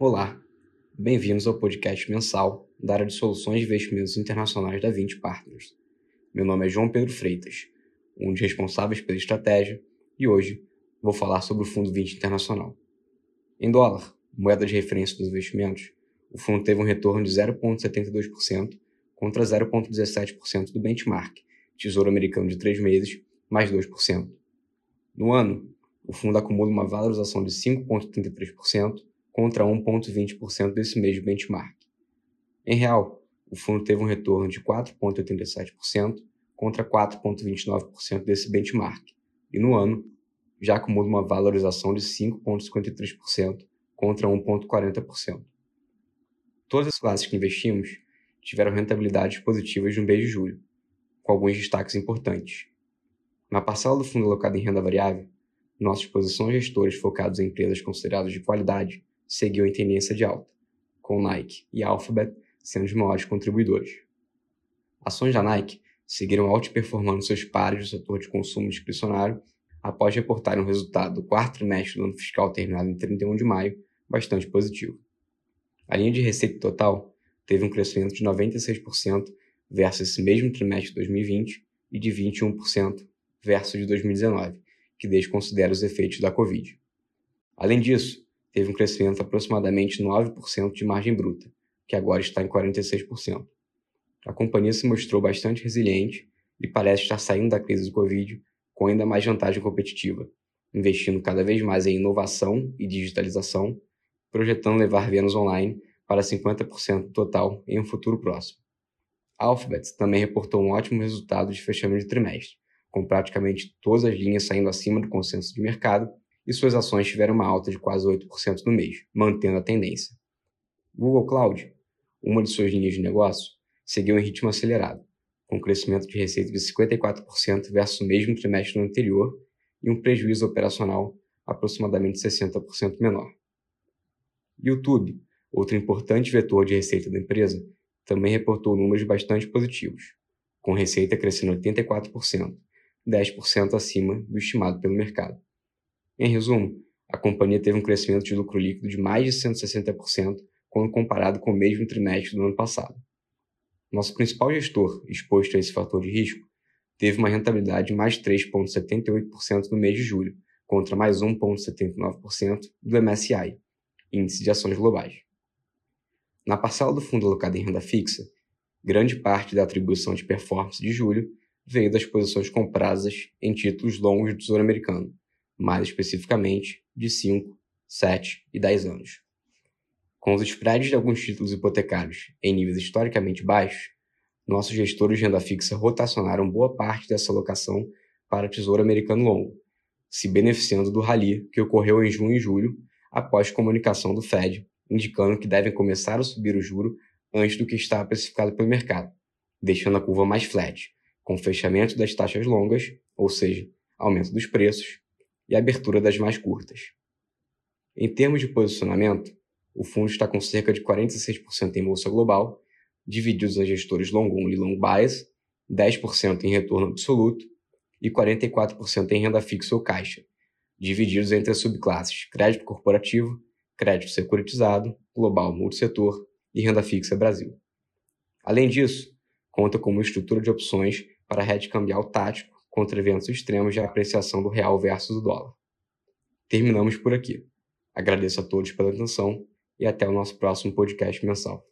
Olá, bem-vindos ao podcast mensal da área de soluções de investimentos internacionais da 20 Partners. Meu nome é João Pedro Freitas, um dos responsáveis pela estratégia, e hoje vou falar sobre o Fundo 20 Internacional. Em dólar, moeda de referência dos investimentos, o fundo teve um retorno de 0,72% contra 0,17% do benchmark, Tesouro Americano de 3 meses, mais 2%. No ano, o fundo acumula uma valorização de 5,33% contra 1,20% desse mesmo benchmark. Em real, o fundo teve um retorno de 4,87% contra 4,29% desse benchmark, e no ano já acumula uma valorização de 5,53% contra 1,40%. Todas as classes que investimos tiveram rentabilidades positivas no mês de julho, com alguns destaques importantes. Na parcela do fundo alocado em renda variável, nossas posições gestores focados em empresas consideradas de qualidade seguiu em tendência de alta, com Nike e Alphabet sendo os maiores contribuidores. Ações da Nike seguiram outperformando seus pares do setor de consumo discricionário após reportarem um resultado do quarto trimestre do ano fiscal terminado em 31 de maio bastante positivo. A linha de receita total teve um crescimento de 96% versus esse mesmo trimestre de 2020 e de 21% versus de 2019, que desconsidera os efeitos da Covid. Além disso, teve um crescimento de aproximadamente 9% de margem bruta, que agora está em 46%. A companhia se mostrou bastante resiliente e parece estar saindo da crise do Covid com ainda mais vantagem competitiva, investindo cada vez mais em inovação e digitalização, projetando levar vendas online para 50% total em um futuro próximo. A Alphabet também reportou um ótimo resultado de fechamento de trimestre, com praticamente todas as linhas saindo acima do consenso de mercado e suas ações tiveram uma alta de quase 8% no mês, mantendo a tendência. Google Cloud, uma de suas linhas de negócio, seguiu em ritmo acelerado, com crescimento de receita de 54% versus o mesmo trimestre no anterior e um prejuízo operacional aproximadamente 60% menor. YouTube, outro importante vetor de receita da empresa, também reportou números bastante positivos, com receita crescendo 84%, 10% acima do estimado pelo mercado. Em resumo, a companhia teve um crescimento de lucro líquido de mais de 160% quando comparado com o mesmo trimestre do ano passado. Nosso principal gestor, exposto a esse fator de risco, teve uma rentabilidade de mais 3,78% no mês de julho, contra mais 1,79% do MSI, Índice de Ações Globais. Na parcela do fundo alocado em renda fixa, grande parte da atribuição de performance de julho veio das posições compradas em títulos longos do Tesouro Americano, mais especificamente de 5, 7 e 10 anos. Com os spreads de alguns títulos hipotecários em níveis historicamente baixos, nossos gestores de renda fixa rotacionaram boa parte dessa alocação para Tesouro Americano Longo, se beneficiando do rally que ocorreu em junho e julho após comunicação do Fed, indicando que devem começar a subir o juro antes do que está precificado pelo mercado, deixando a curva mais flat, com fechamento das taxas longas, ou seja, aumento dos preços, e abertura das mais curtas. Em termos de posicionamento, o fundo está com cerca de 46% em bolsa global, divididos em gestores long only e long bias, 10% em retorno absoluto e 44% em renda fixa ou caixa, divididos entre as subclasses crédito corporativo, crédito securitizado, global multissetor e renda fixa Brasil. Além disso, conta com uma estrutura de opções para hedge cambial tático contra eventos extremos de apreciação do real versus o dólar. Terminamos por aqui. Agradeço a todos pela atenção e até o nosso próximo podcast mensal.